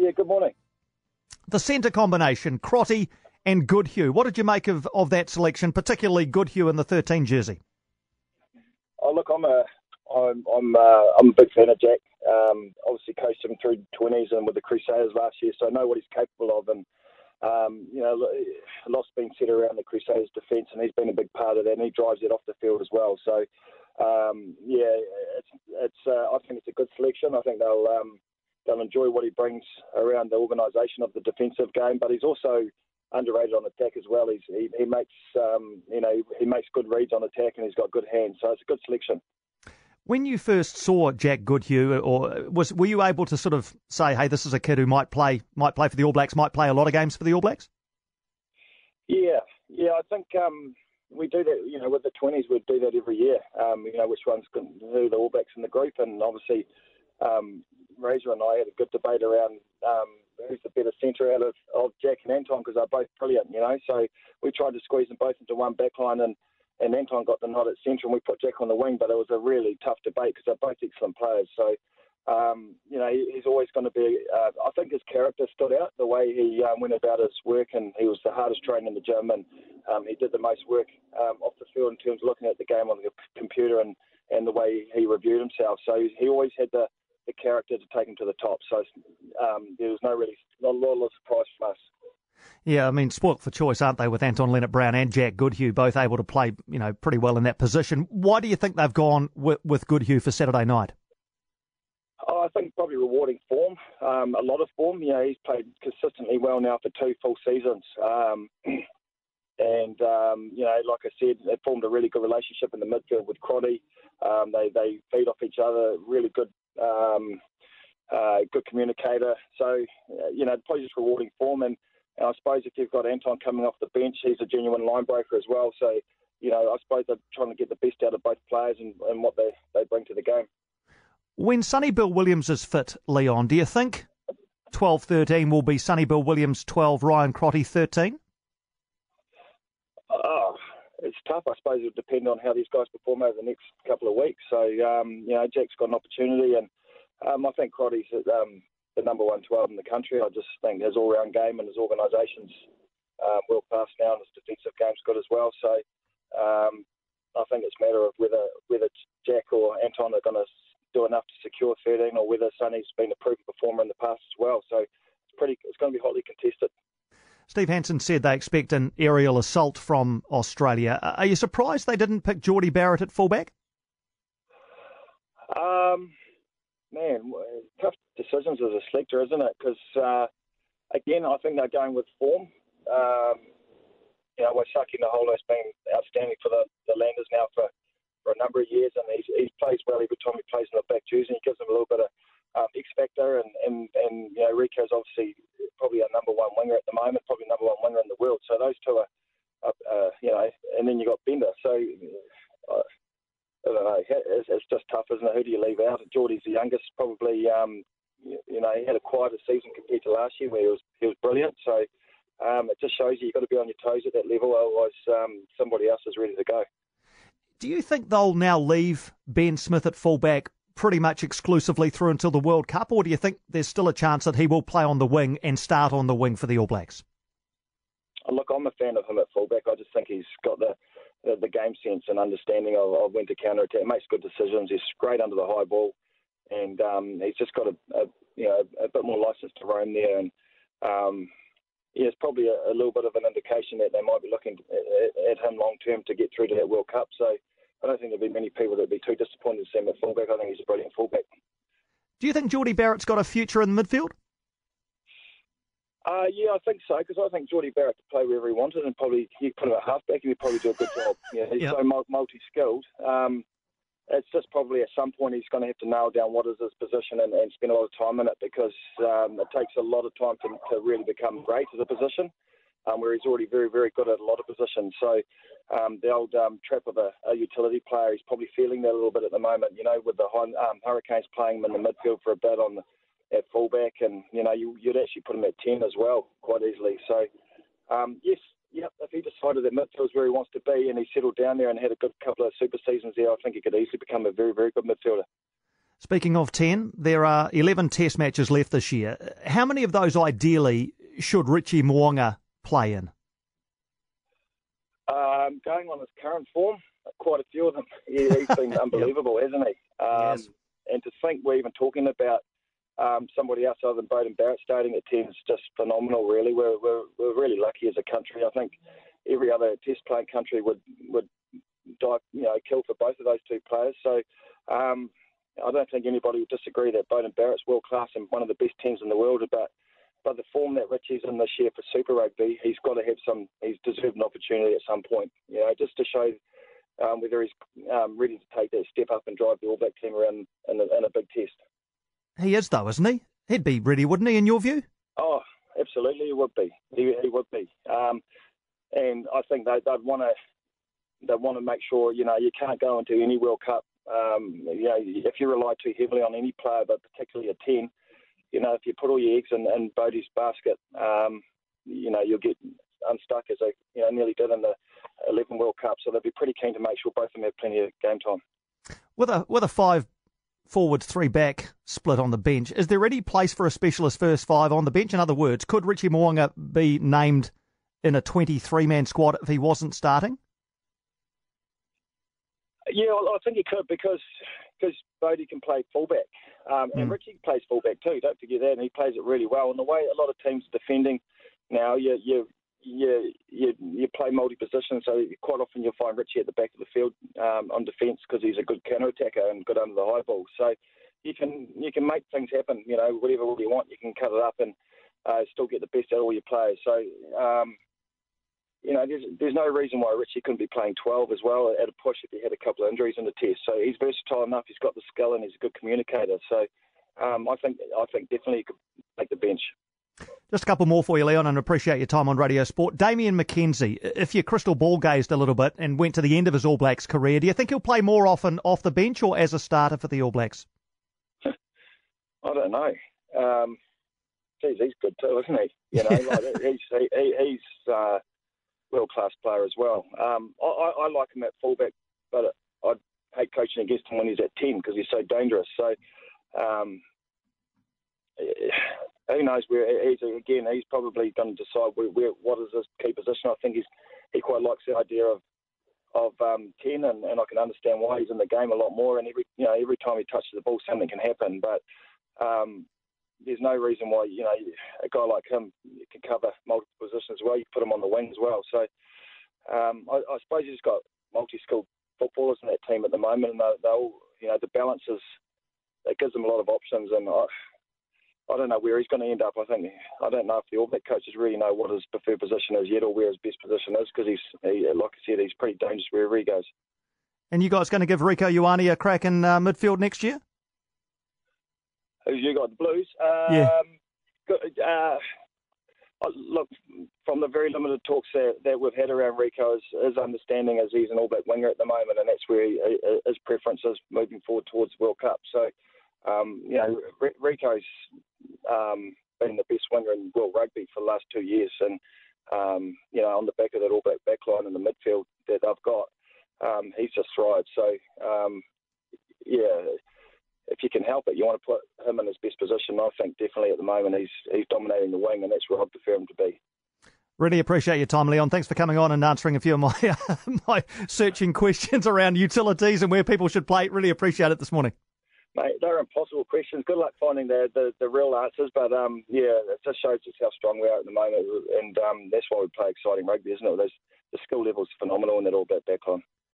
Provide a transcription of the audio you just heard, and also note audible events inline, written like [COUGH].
Yeah, good morning. The centre combination, Crotty and Goodhue. What did you make of, of that selection, particularly Goodhue in the 13 jersey? Oh, look, I'm a, I'm, I'm, uh, I'm a big fan of Jack. Um, obviously, coached him through 20s and with the Crusaders last year, so I know what he's capable of. And um, you know, a lot's been said around the Crusaders' defence, and he's been a big part of that, and he drives it off the field as well. So, um, yeah, it's, it's uh, I think it's a good selection. I think they'll um, they'll enjoy what he brings around the organisation of the defensive game, but he's also underrated on attack as well. He's, he, he makes um, you know he makes good reads on attack, and he's got good hands. So it's a good selection. When you first saw Jack Goodhue, or was were you able to sort of say, "Hey, this is a kid who might play might play for the All Blacks, might play a lot of games for the All Blacks"? Yeah, yeah, I think um, we do that. You know, with the twenties, we do that every year. Um, you know, which one's who the All Blacks in the group, and obviously, um, Razor and I had a good debate around um, who's the better centre out of, of Jack and Anton because they're both brilliant. You know, so we tried to squeeze them both into one backline and and Anton got the nod at centre, and we put Jack on the wing. But it was a really tough debate because they're both excellent players. So, um, you know, he's always going to be. Uh, I think his character stood out, the way he um, went about his work, and he was the hardest trainer in the gym, and um, he did the most work um, off the field in terms of looking at the game on the computer and, and the way he reviewed himself. So he always had the, the character to take him to the top. So um, there was no really not a lot of surprise from us. Yeah, I mean, spoilt for choice, aren't they, with Anton Lienert-Brown and Jack Goodhue both able to play, you know, pretty well in that position. Why do you think they've gone with, with Goodhue for Saturday night? Oh, I think probably rewarding form, um, a lot of form. You know, he's played consistently well now for two full seasons. Um, [CLEARS THROAT] and, um, you know, like I said, they formed a really good relationship in the midfield with Crotty. Um, they, they feed off each other, really good um, uh, good communicator. So, uh, you know, probably just rewarding form. And and I suppose if you've got Anton coming off the bench, he's a genuine line breaker as well. So, you know, I suppose they're trying to get the best out of both players and, and what they, they bring to the game. When Sonny Bill Williams is fit, Leon, do you think 12 13 will be Sonny Bill Williams 12, Ryan Crotty 13? It's tough. I suppose it'll depend on how these guys perform over the next couple of weeks. So, um, you know, Jack's got an opportunity, and um, I think Crotty's um, the number one 12 in the country. I just think his all round game and his organisation's um, class now, and his defensive game's good as well. So um, I think it's a matter of whether whether Jack or Anton are going to do enough to secure 13, or whether Sonny's been a proven performer in the past as well. So it's pretty. It's going to be hotly contested. Steve Hansen said they expect an aerial assault from Australia. Are you surprised they didn't pick Jordie Barrett at fullback? Um, man, tough decisions as a selector, isn't it? Because uh, again, I think they're going with form. Um, you know, Waisake Naholo's been outstanding for the, the Landers now for, for a number of years, and he's, he plays well every time he plays in the back jersey. He gives them a little bit of um, X factor, and, and, and you know, Rieko's obviously probably our number one winger at the moment, probably number one winger in the world. So those two are, are uh, you know, and then you got Bender. So uh, I don't know. It's, it's just tough, isn't it? Who do you leave out? Jordie's the youngest, probably. Um, you know, he had a quieter season compared to last year, where he was he was brilliant. So um, it just shows you you've got to be on your toes at that level, otherwise um, somebody else is ready to go. Do you think they'll now leave Ben Smith at fullback pretty much exclusively through until the World Cup, or do you think there's still a chance that he will play on the wing and start on the wing for the All Blacks? Look, I'm a fan of him at fullback. I just think he's got the the, the game sense and understanding of, of when to counter attack. Makes good decisions. He's great under the high ball, and um, he's just got a, a you know a, bit more license to roam there. And um, yeah, it's probably a, a, little bit of an indication that they might be looking at, at him long term to get through to that World Cup. So I don't think there'll be many people that'd be too disappointed to see him at fullback. I think he's a brilliant fullback. Do you think Jordie Barrett's got a future in the midfield? Uh, yeah, I think so because I think Jordie Barrett could play wherever he wanted, and probably he could put him at halfback, and he'd probably do a good job. Yeah, he's yep. so multi-skilled. Um, it's just probably at some point he's going to have to nail down what is his position and, and spend a lot of time in it because um, it takes a lot of time to, to really become great as a position. Um, where he's already very, very good at a lot of positions. So um, the old um, trap of a, a, utility player, he's probably feeling that a little bit at the moment. You know, with the um, Hurricanes playing him in the midfield for a bit on the at fullback, and you know you, would actually put him at ten as well quite easily. So um, yes, yep. If he decided that midfield is where he wants to be, and he settled down there and had a good couple of super seasons there, I think he could easily become a very very good midfielder. Speaking of 10, there are 11 test matches left this year. How many of those ideally should Richie Mo'unga play in? Um, going on his current form, quite a few of them. [LAUGHS] Yeah, he's [LAUGHS] been unbelievable, yep. hasn't he? Um, yes. And to think we're even talking about um, somebody else other than Beauden Barrett starting at 10 is just phenomenal, really. We're, we're, we're really lucky as a country. I think every other test playing country would, would die, you know, kill for both of those two players. So um, I don't think anybody would disagree that Beauden Barrett's world class and one of the best teams in the world. But but the form that Richie's in this year for Super Rugby, he's got to have some. He's deserved an opportunity at some point. You know, just to show um, whether he's um, ready to take that step up and drive the All Black team around in a, in a big test. He is though, isn't he? He'd be ready, wouldn't he? In your view? Oh, absolutely, he would be. He, he would be. Um, and I think they, would want to. They want to make sure you know you can't go into any World Cup um, you know, if you rely too heavily on any player, but particularly a 10, you know, if you put all your eggs in, in Beaudy's basket, um, you know, you'll get unstuck as they you know, nearly did in the 11 World Cup. So they'll be pretty keen to make sure both of them have plenty of game time. With a, with a five forward, three back split on the bench, is there any place for a specialist first five on the bench? In other words, could Richie Mo'unga be named in a 23 man squad if he wasn't starting? Yeah, well, I think he could because because Beaudy can play fullback, um, mm. and Richie plays fullback too. Don't forget that, and he plays it really well. And the way a lot of teams are defending now, you you you you, you play multi position, so quite often you'll find Richie at the back of the field um, on defence because he's a good counter attacker and good under the high ball. So you can you can make things happen. You know, whatever you want, you can cut it up and uh, still get the best out of all your players. So um, you know, there's, there's no reason why Richie couldn't be playing 12 as well at a push if he had a couple of injuries in the test. So he's versatile enough. He's got the skill and he's a good communicator. So um, I think I think definitely he could make the bench. Just a couple more for you, Leon, and appreciate your time on Radio Sport. Damian McKenzie, if you crystal ball gazed a little bit and went to the end of his All Blacks career, do you think he'll play more often off the bench or as a starter for the All Blacks? [LAUGHS] I don't know. Um, geez, he's good too, isn't he? You know, [LAUGHS] like he's he, he's uh, world class player as well. Um, I, I, like him at fullback, but I hate coaching against him when he's at ten because he's so dangerous. So. Um, who knows where he's again? He's probably going to decide where, where, what is his key position. I think he's he quite likes the idea of of um, ten, and, and I can understand why he's in the game a lot more. And every you know every time he touches the ball, something can happen. But um, there's no reason why you know a guy like him can cover multiple positions well. You can put him on the wing as well. So um, I, I, suppose he's got multi-skilled footballers in that team at the moment, and they all you know the balance is it gives them a lot of options. And I, I don't know where he's going to end up. I think I don't know if the All Black coaches really know what his preferred position is yet, or where his best position is, because he's he, like I said, he's pretty dangerous wherever he goes. And you guys going to give Rieko Ioane a crack in uh, midfield next year? Who's you got the Blues. Um, yeah. Uh, look, from the very limited talks that, that we've had around Rieko, his, his understanding is he's an All Black winger at the moment, and that's where he, his preference is moving forward towards the World Cup. So, um, you know, Rieko's um, been the best winger in world rugby for the last two years, and um, you know, on the back of that All Black backline in the midfield that they've got, um, he's just thrived. So, um, yeah if you can help it, you want to put him in his best position. I think definitely at the moment he's he's dominating the wing, and that's where I'd prefer him to be. Really appreciate your time, Leon. Thanks for coming on and answering a few of my [LAUGHS] my searching questions around utilities and where people should play. Really appreciate it this morning. Mate, they're impossible questions. Good luck finding the, the, the real answers, but um, yeah, it just shows us how strong we are at the moment, and um, that's why we play exciting rugby, isn't it? There's, the skill level's phenomenal and it all back backline.